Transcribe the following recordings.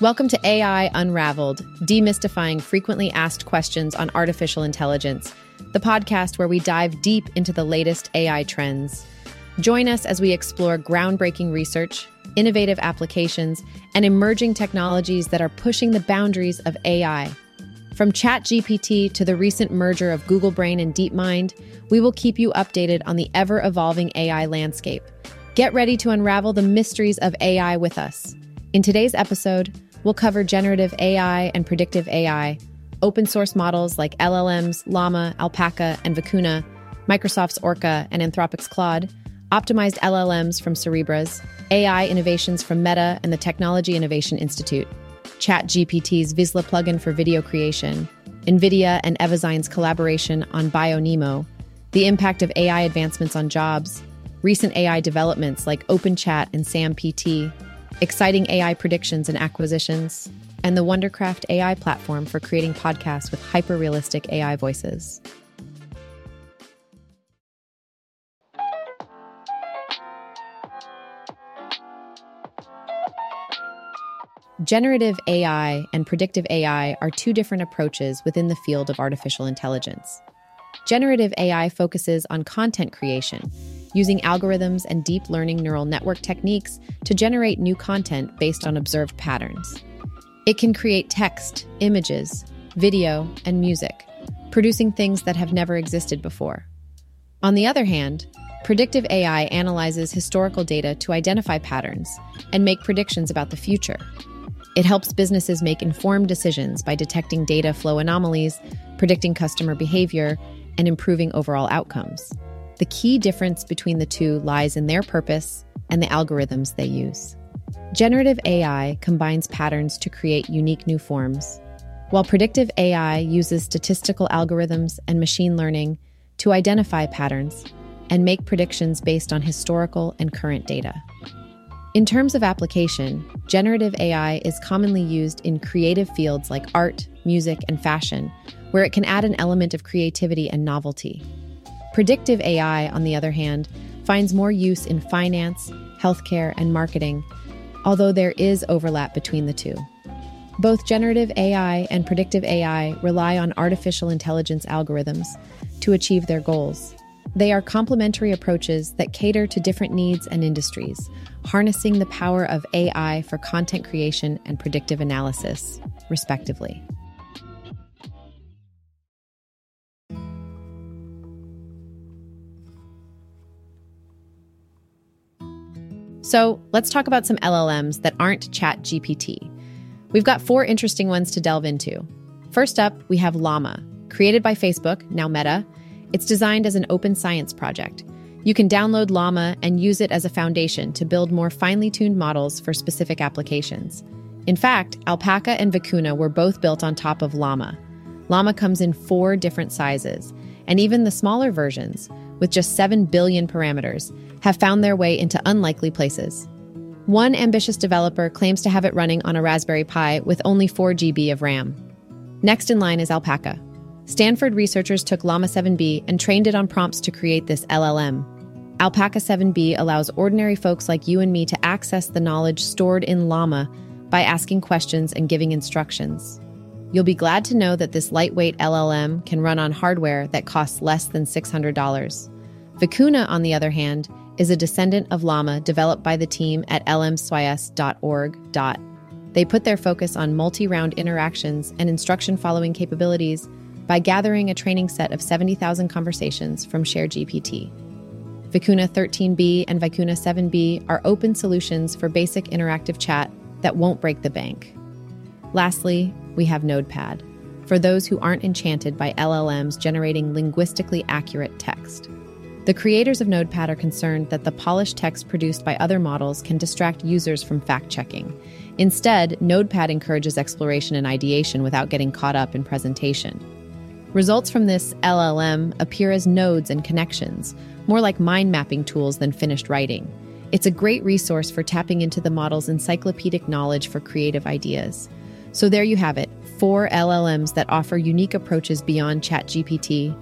Welcome to AI Unraveled, demystifying frequently asked questions on artificial intelligence, the podcast where we dive deep into the latest AI trends. Join us as we explore groundbreaking research, innovative applications, and emerging technologies that are pushing the boundaries of AI. From ChatGPT to the recent merger of Google Brain and DeepMind, we will keep you updated on the ever evolving AI landscape. Get ready to unravel the mysteries of AI with us. In today's episode, we'll cover generative AI and predictive AI, open source models like LLMs, Llama, Alpaca, and Vicuna, Microsoft's Orca, and Anthropic's Claude, optimized LLMs from Cerebras, AI innovations from Meta and the Technology Innovation Institute, ChatGPT's Visla plugin for video creation, NVIDIA and Evozyne's collaboration on BioNeMo, the impact of AI advancements on jobs, recent AI developments like OpenChat and SamPT, exciting AI predictions and acquisitions, and the Wondercraft AI platform for creating podcasts with hyper realistic AI voices. Generative AI and predictive AI are two different approaches within the field of artificial intelligence. Generative AI focuses on content creation, using algorithms and deep learning neural network techniques to generate new content based on observed patterns. It can create text, images, video, and music, producing things that have never existed before. On the other hand, predictive AI analyzes historical data to identify patterns and make predictions about the future. It helps businesses make informed decisions by detecting data flow anomalies, predicting customer behavior, and improving overall outcomes. The key difference between the two lies in their purpose and the algorithms they use. Generative AI combines patterns to create unique new forms, while predictive AI uses statistical algorithms and machine learning to identify patterns and make predictions based on historical and current data. In terms of application, generative AI is commonly used in creative fields like art, music, and fashion, where it can add an element of creativity and novelty. Predictive AI, on the other hand, finds more use in finance, healthcare, and marketing, although there is overlap between the two. Both generative AI and predictive AI rely on artificial intelligence algorithms to achieve their goals. They are complementary approaches that cater to different needs and industries, harnessing the power of AI for content creation and predictive analysis, respectively. So let's talk about some LLMs that aren't ChatGPT. We've got four interesting ones to delve into. First up, we have Llama, created by Facebook, now Meta. It's designed as an open science project. You can download Llama and use it as a foundation to build more finely tuned models for specific applications. In fact, Alpaca and Vicuna were both built on top of Llama. Llama comes in four different sizes, and even the smaller versions, with just 7 billion parameters, have found their way into unlikely places. One ambitious developer claims to have it running on a Raspberry Pi with only 4 GB of RAM. Next in line is Alpaca. Stanford researchers took Llama 7B and trained it on prompts to create this LLM. Alpaca 7B allows ordinary folks like you and me to access the knowledge stored in Llama by asking questions and giving instructions. You'll be glad to know that this lightweight LLM can run on hardware that costs less than $600. Vicuna, on the other hand, is a descendant of Llama developed by the team at lmsys.org. They put their focus on multi round interactions and instruction following capabilities by gathering a training set of 70,000 conversations from ShareGPT. Vicuna 13b and Vicuna 7b are open solutions for basic interactive chat that won't break the bank. Lastly, we have NodePad, for those who aren't enchanted by LLMs generating linguistically accurate text. The creators of NodePad are concerned that the polished text produced by other models can distract users from fact checking. Instead, NodePad encourages exploration and ideation without getting caught up in presentation. Results from this LLM appear as nodes and connections, more like mind mapping tools than finished writing. It's a great resource for tapping into the model's encyclopedic knowledge for creative ideas. So there you have it four LLMs that offer unique approaches beyond ChatGPT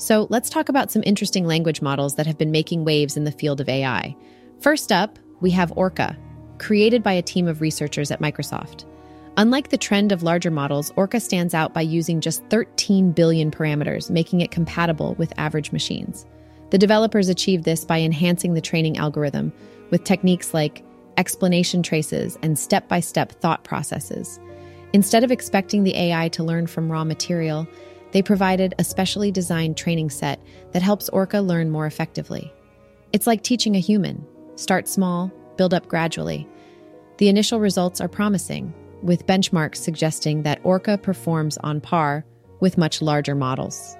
So let's talk about some interesting language models that have been making waves in the field of AI. First up, we have Orca, created by a team of researchers at Microsoft. Unlike the trend of larger models, Orca stands out by using just 13 billion parameters, making it compatible with average machines. The developers achieved this by enhancing the training algorithm with techniques like explanation traces and step by step thought processes. Instead of expecting the AI to learn from raw material, they provided a specially designed training set that helps Orca learn more effectively. It's like teaching a human start small, build up gradually. The initial results are promising, with benchmarks suggesting that Orca performs on par with much larger models.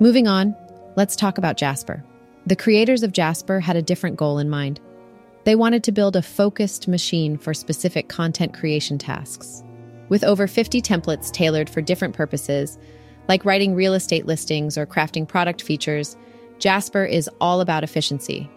Moving on, let's talk about Jasper. The creators of Jasper had a different goal in mind. They wanted to build a focused machine for specific content creation tasks. With over 50 templates tailored for different purposes, like writing real estate listings or crafting product features, Jasper is all about efficiency.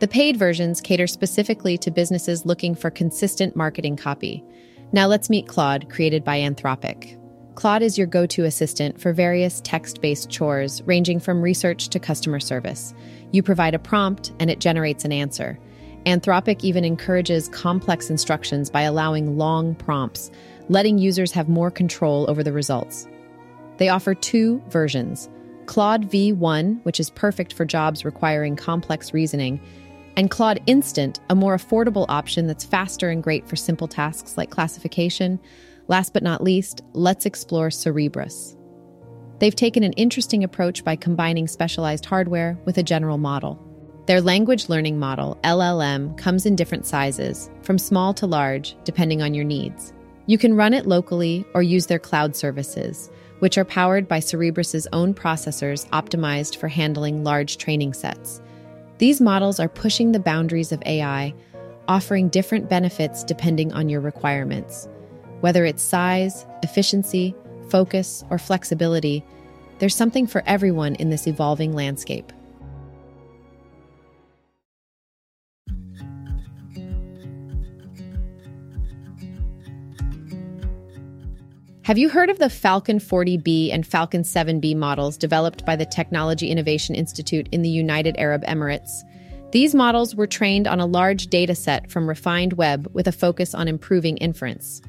The paid versions cater specifically to businesses looking for consistent marketing copy. Now let's meet Claude, created by Anthropic. Claude is your go to assistant for various text based chores, ranging from research to customer service. You provide a prompt, and it generates an answer. Anthropic even encourages complex instructions by allowing long prompts, letting users have more control over the results. They offer two versions Claude V1, which is perfect for jobs requiring complex reasoning, and Claude Instant, a more affordable option that's faster and great for simple tasks like classification. Last but not least, let's explore Cerebras. They've taken an interesting approach by combining specialized hardware with a general model. Their language learning model, LLM, comes in different sizes, from small to large, depending on your needs. You can run it locally or use their cloud services, which are powered by Cerebras's own processors optimized for handling large training sets. These models are pushing the boundaries of AI, offering different benefits depending on your requirements. Whether it's size, efficiency, focus, or flexibility, there's something for everyone in this evolving landscape. Have you heard of the Falcon 40B and Falcon 7B models developed by the Technology Innovation Institute in the United Arab Emirates? These models were trained on a large data set from RefinedWeb with a focus on improving inference.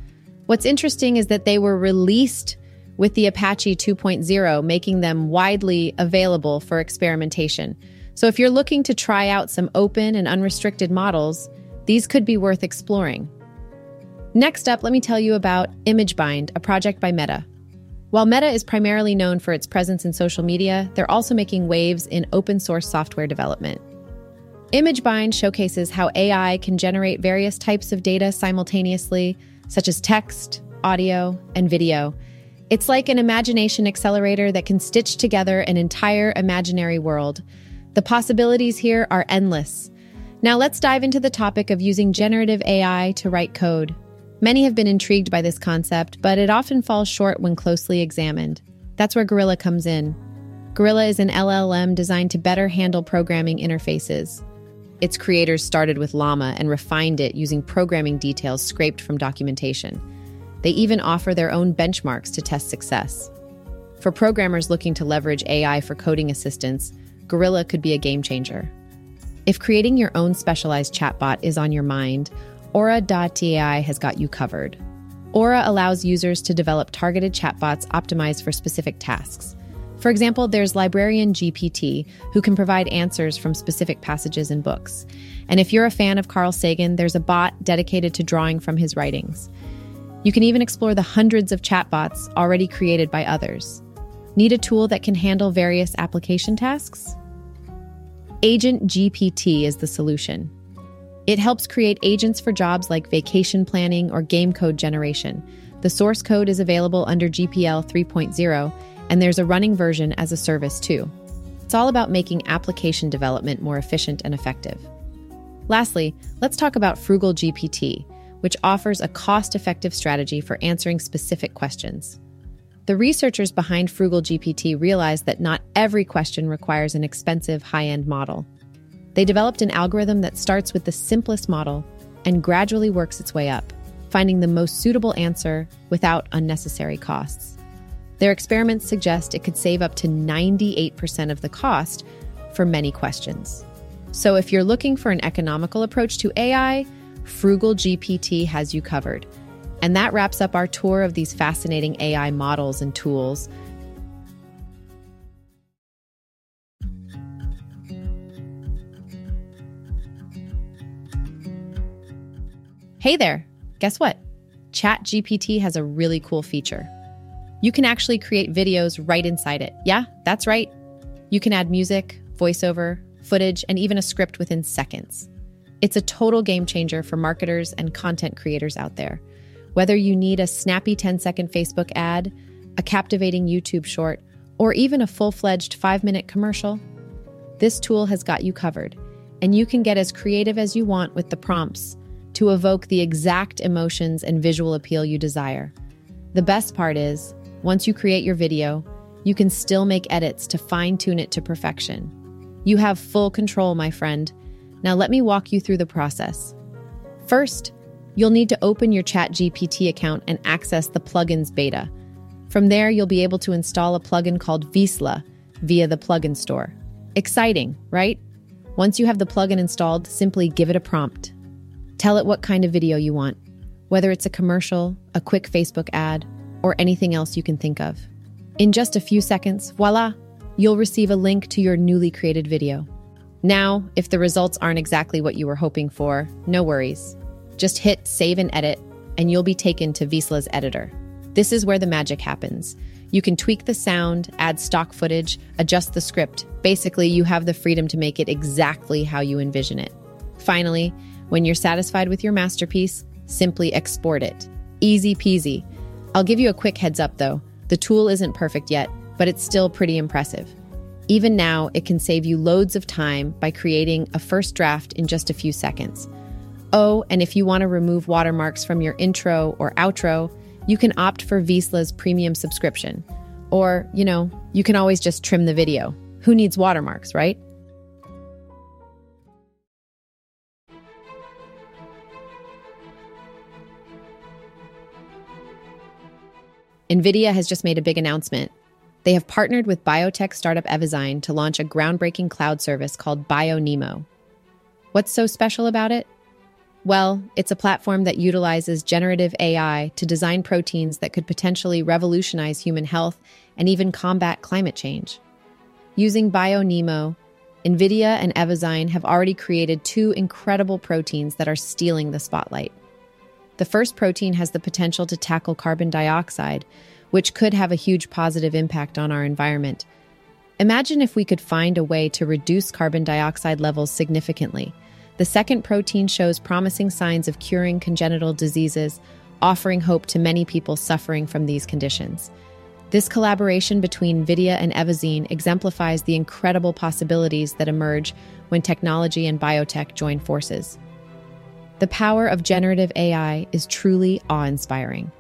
What's interesting is that they were released with the Apache 2.0, making them widely available for experimentation. So if you're looking to try out some open and unrestricted models, these could be worth exploring. Next up, let me tell you about ImageBind, a project by Meta. While Meta is primarily known for its presence in social media, they're also making waves in open source software development. ImageBind showcases how AI can generate various types of data simultaneously, such as text, audio, and video. It's like an imagination accelerator that can stitch together an entire imaginary world. The possibilities here are endless. Now let's dive into the topic of using generative AI to write code. Many have been intrigued by this concept, but it often falls short when closely examined. That's where Gorilla comes in. Gorilla is an LLM designed to better handle programming interfaces. Its creators started with Llama and refined it using programming details scraped from documentation. They even offer their own benchmarks to test success. For programmers looking to leverage AI for coding assistance, Gorilla could be a game changer. If creating your own specialized chatbot is on your mind, Ora.ai has got you covered. Aura allows users to develop targeted chatbots optimized for specific tasks. For example, there's Librarian GPT, who can provide answers from specific passages in books. And if you're a fan of Carl Sagan, there's a bot dedicated to drawing from his writings. You can even explore the hundreds of chatbots already created by others. Need a tool that can handle various application tasks? Agent GPT is the solution. It helps create agents for jobs like vacation planning or game code generation. The source code is available under GPL 3.0, and there's a running version as a service too. It's all about making application development more efficient and effective. Lastly, let's talk about Frugal GPT, which offers a cost effective strategy for answering specific questions. The researchers behind Frugal GPT realized that not every question requires an expensive high end model. They developed an algorithm that starts with the simplest model and gradually works its way up, finding the most suitable answer without unnecessary costs. Their experiments suggest it could save up to 98% of the cost for many questions. So, if you're looking for an economical approach to AI, Frugal GPT has you covered. And that wraps up our tour of these fascinating AI models and tools. Hey there! Guess what? ChatGPT has a really cool feature. You can actually create videos right inside it. Yeah, that's right. You can add music, voiceover, footage, and even a script within seconds. It's a total game changer for marketers and content creators out there. Whether you need a snappy 10 second Facebook ad, a captivating YouTube short, or even a full fledged five minute commercial, this tool has got you covered, and you can get as creative as you want with the prompts to evoke the exact emotions and visual appeal you desire. The best part is, once you create your video, you can still make edits to fine tune it to perfection. You have full control, my friend. Now, let me walk you through the process. First, you'll need to open your ChatGPT account and access the plugins beta. From there, you'll be able to install a plugin called Visla via the plugin store. Exciting, right? Once you have the plugin installed, simply give it a prompt. Tell it what kind of video you want, whether it's a commercial, a quick Facebook ad, or anything else you can think of. In just a few seconds, voila, you'll receive a link to your newly created video. Now, if the results aren't exactly what you were hoping for, no worries. Just hit save and edit, and you'll be taken to Visla's editor. This is where the magic happens. You can tweak the sound, add stock footage, adjust the script. Basically, you have the freedom to make it exactly how you envision it. Finally, when you're satisfied with your masterpiece, simply export it. Easy peasy. I'll give you a quick heads up though. The tool isn't perfect yet, but it's still pretty impressive. Even now, it can save you loads of time by creating a first draft in just a few seconds. Oh, and if you want to remove watermarks from your intro or outro, you can opt for Visla's premium subscription. Or, you know, you can always just trim the video. Who needs watermarks, right? NVIDIA has just made a big announcement. They have partnered with biotech startup Evozyne to launch a groundbreaking cloud service called BioNeMo. What's so special about it? Well, it's a platform that utilizes generative AI to design proteins that could potentially revolutionize human health and even combat climate change. Using BioNeMo, NVIDIA and Evozyne have already created two incredible proteins that are stealing the spotlight. The first protein has the potential to tackle carbon dioxide, which could have a huge positive impact on our environment. Imagine if we could find a way to reduce carbon dioxide levels significantly. The second protein shows promising signs of curing congenital diseases, offering hope to many people suffering from these conditions. This collaboration between NVIDIA and Evozyne exemplifies the incredible possibilities that emerge when technology and biotech join forces. The power of generative AI is truly awe inspiring.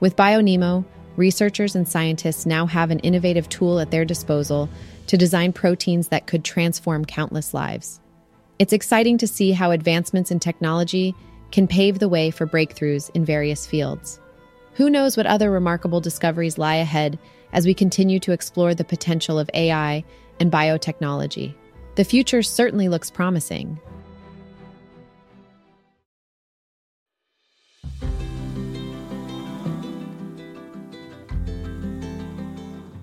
With BioNeMo, researchers and scientists now have an innovative tool at their disposal to design proteins that could transform countless lives. It's exciting to see how advancements in technology can pave the way for breakthroughs in various fields. Who knows what other remarkable discoveries lie ahead as we continue to explore the potential of AI and biotechnology? The future certainly looks promising,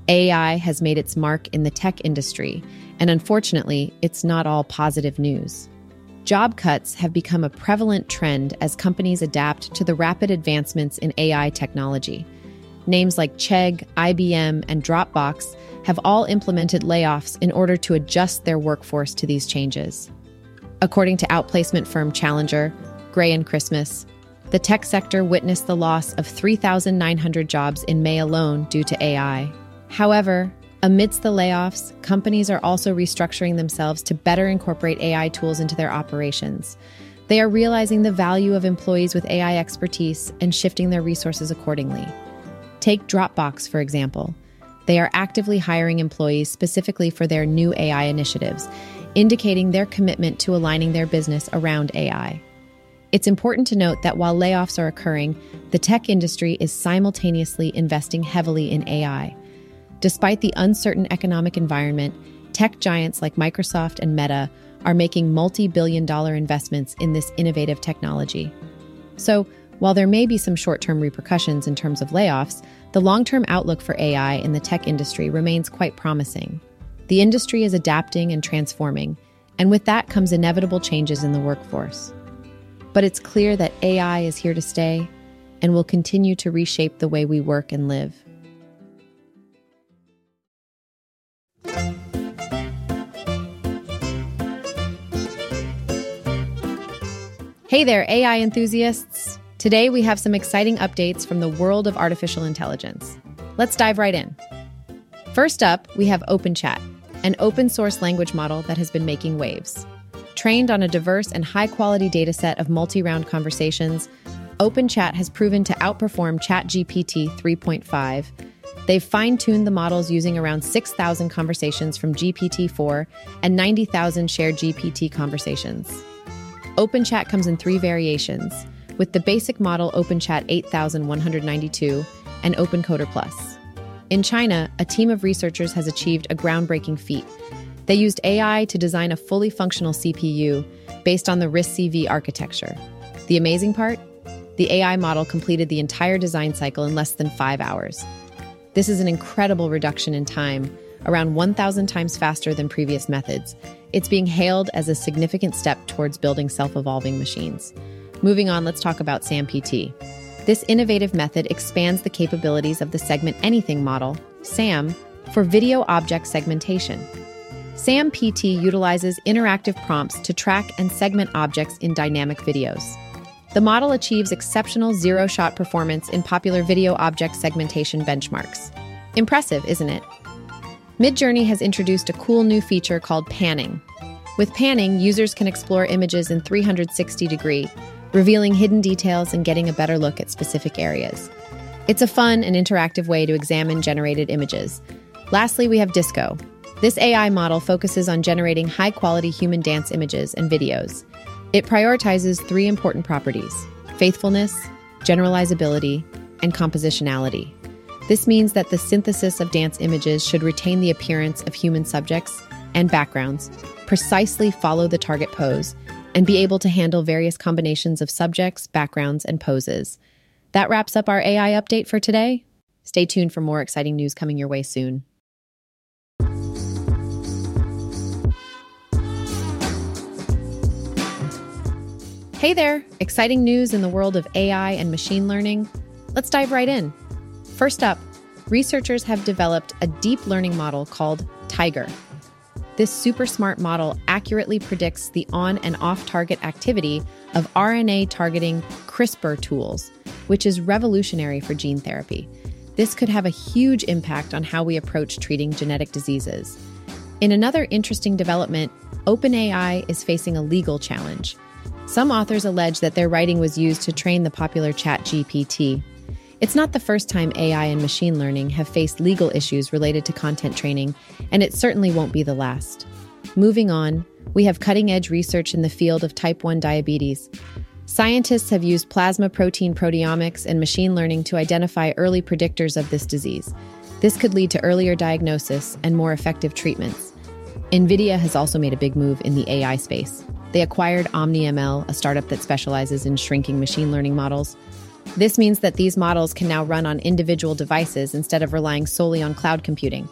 AI has made its mark in the tech industry, and unfortunately, it's not all positive news. Job cuts have become a prevalent trend as companies adapt to the rapid advancements in AI technology. Names like Chegg, IBM, and Dropbox have all implemented layoffs in order to adjust their workforce to these changes. According to outplacement firm Challenger, Gray and Christmas, the tech sector witnessed the loss of 3,900 jobs in May alone due to AI. However, amidst the layoffs, companies are also restructuring themselves to better incorporate AI tools into their operations. They are realizing the value of employees with AI expertise and shifting their resources accordingly. Take Dropbox, for example. They are actively hiring employees specifically for their new AI initiatives, indicating their commitment to aligning their business around AI. It's important to note that while layoffs are occurring, the tech industry is simultaneously investing heavily in AI. Despite the uncertain economic environment, tech giants like Microsoft and Meta are making multi billion dollar investments in this innovative technology. So, while there may be some short term repercussions in terms of layoffs, the long term outlook for AI in the tech industry remains quite promising. The industry is adapting and transforming, and with that comes inevitable changes in the workforce. But it's clear that AI is here to stay and will continue to reshape the way we work and live. Hey there, AI enthusiasts! Today we have some exciting updates from the world of artificial intelligence. Let's dive right in. First up, we have OpenChat, an open source language model that has been making waves. Trained on a diverse and high quality dataset of multi round conversations, OpenChat has proven to outperform ChatGPT 3.5. They've fine tuned the models using around 6,000 conversations from GPT 4 and 90,000 shared GPT conversations. OpenChat comes in three variations, with the basic model OpenChat 8192 and OpenCoder Plus. In China, a team of researchers has achieved a groundbreaking feat. They used AI to design a fully functional CPU based on the RISC-V architecture. The amazing part? The AI model completed the entire design cycle in less than five hours. This is an incredible reduction in time, around 1,000 times faster than previous methods, it's being hailed as a significant step towards building self evolving machines. Moving on, let's talk about SAMPT. This innovative method expands the capabilities of the Segment Anything model, SAM, for video object segmentation. SAMPT utilizes interactive prompts to track and segment objects in dynamic videos. The model achieves exceptional zero shot performance in popular video object segmentation benchmarks. Impressive, isn't it? Midjourney has introduced a cool new feature called panning. With panning, users can explore images in 360 degree, revealing hidden details and getting a better look at specific areas. It's a fun and interactive way to examine generated images. Lastly, we have Disco. This AI model focuses on generating high quality human dance images and videos. It prioritizes three important properties faithfulness, generalizability, and compositionality. This means that the synthesis of dance images should retain the appearance of human subjects and backgrounds, precisely follow the target pose, and be able to handle various combinations of subjects, backgrounds, and poses. That wraps up our AI update for today. Stay tuned for more exciting news coming your way soon. Hey there! Exciting news in the world of AI and machine learning. Let's dive right in. First up, researchers have developed a deep learning model called Tiger. This super smart model accurately predicts the on and off target activity of RNA targeting CRISPR tools, which is revolutionary for gene therapy. This could have a huge impact on how we approach treating genetic diseases. In another interesting development, OpenAI is facing a legal challenge. Some authors allege that their writing was used to train the popular ChatGPT, it's not the first time AI and machine learning have faced legal issues related to content training, and it certainly won't be the last. Moving on, we have cutting edge research in the field of type 1 diabetes. Scientists have used plasma protein proteomics and machine learning to identify early predictors of this disease. This could lead to earlier diagnosis and more effective treatments. NVIDIA has also made a big move in the AI space. They acquired OmniML, a startup that specializes in shrinking machine learning models. This means that these models can now run on individual devices instead of relying solely on cloud computing.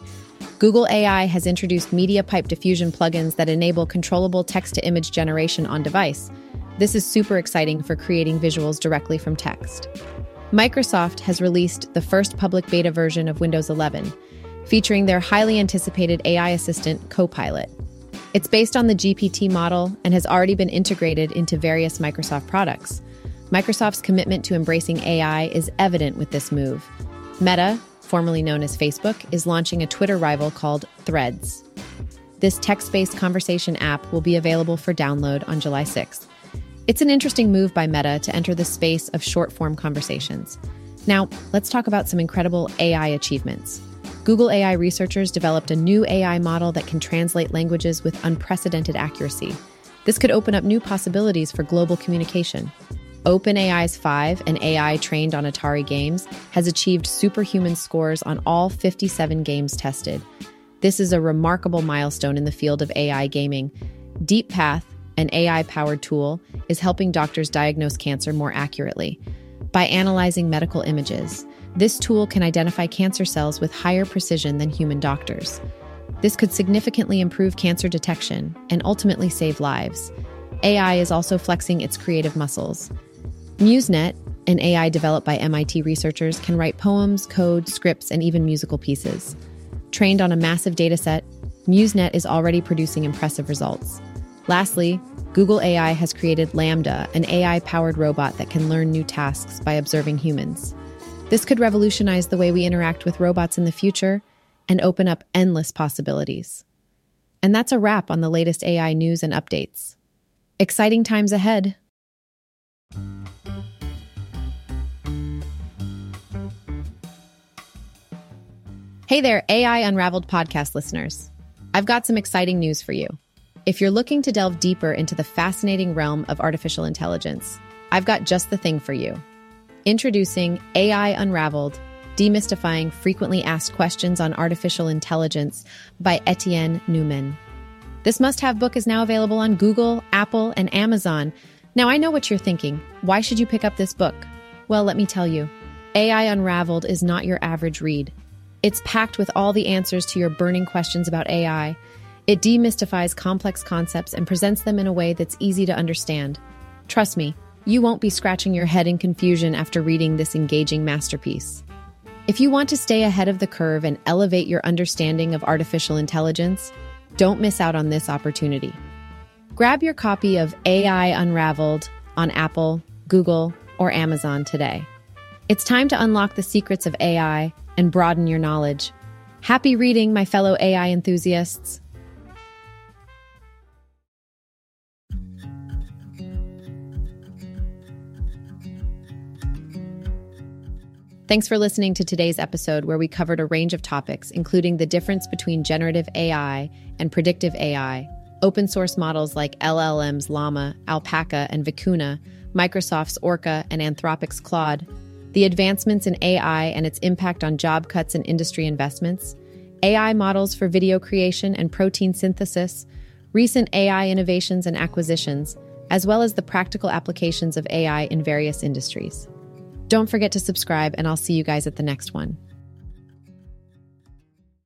Google AI has introduced MediaPipe diffusion plugins that enable controllable text to image generation on device. This is super exciting for creating visuals directly from text. Microsoft has released the first public beta version of Windows 11, featuring their highly anticipated AI assistant, Copilot. It's based on the GPT model and has already been integrated into various Microsoft products. Microsoft's commitment to embracing AI is evident with this move. Meta, formerly known as Facebook, is launching a Twitter rival called Threads. This text based conversation app will be available for download on July 6th. It's an interesting move by Meta to enter the space of short form conversations. Now, let's talk about some incredible AI achievements. Google AI researchers developed a new AI model that can translate languages with unprecedented accuracy. This could open up new possibilities for global communication. OpenAI's 5, an AI trained on Atari games, has achieved superhuman scores on all 57 games tested. This is a remarkable milestone in the field of AI gaming. DeepPath, an AI powered tool, is helping doctors diagnose cancer more accurately. By analyzing medical images, this tool can identify cancer cells with higher precision than human doctors. This could significantly improve cancer detection and ultimately save lives. AI is also flexing its creative muscles. MuseNet, an AI developed by MIT researchers, can write poems, code, scripts, and even musical pieces. Trained on a massive dataset, MuseNet is already producing impressive results. Lastly, Google AI has created Lambda, an AI powered robot that can learn new tasks by observing humans. This could revolutionize the way we interact with robots in the future and open up endless possibilities. And that's a wrap on the latest AI news and updates. Exciting times ahead. Hey there, AI Unraveled podcast listeners. I've got some exciting news for you. If you're looking to delve deeper into the fascinating realm of artificial intelligence, I've got just the thing for you. Introducing AI Unraveled Demystifying Frequently Asked Questions on Artificial Intelligence by Etienne Noumen. This must have book is now available on Google, Apple, and Amazon. Now, I know what you're thinking. Why should you pick up this book? Well, let me tell you AI Unraveled is not your average read. It's packed with all the answers to your burning questions about AI. It demystifies complex concepts and presents them in a way that's easy to understand. Trust me, you won't be scratching your head in confusion after reading this engaging masterpiece. If you want to stay ahead of the curve and elevate your understanding of artificial intelligence, don't miss out on this opportunity. Grab your copy of AI Unraveled on Apple, Google, or Amazon today. It's time to unlock the secrets of AI and broaden your knowledge. Happy reading, my fellow AI enthusiasts. Thanks for listening to today's episode, where we covered a range of topics, including the difference between generative AI and predictive AI, open source models like LLM's Llama, Alpaca, and Vicuna, Microsoft's Orca, and Anthropic's Claude, the advancements in AI and its impact on job cuts and industry investments, AI models for video creation and protein synthesis, recent AI innovations and acquisitions, as well as the practical applications of AI in various industries. Don't forget to subscribe, and I'll see you guys at the next one.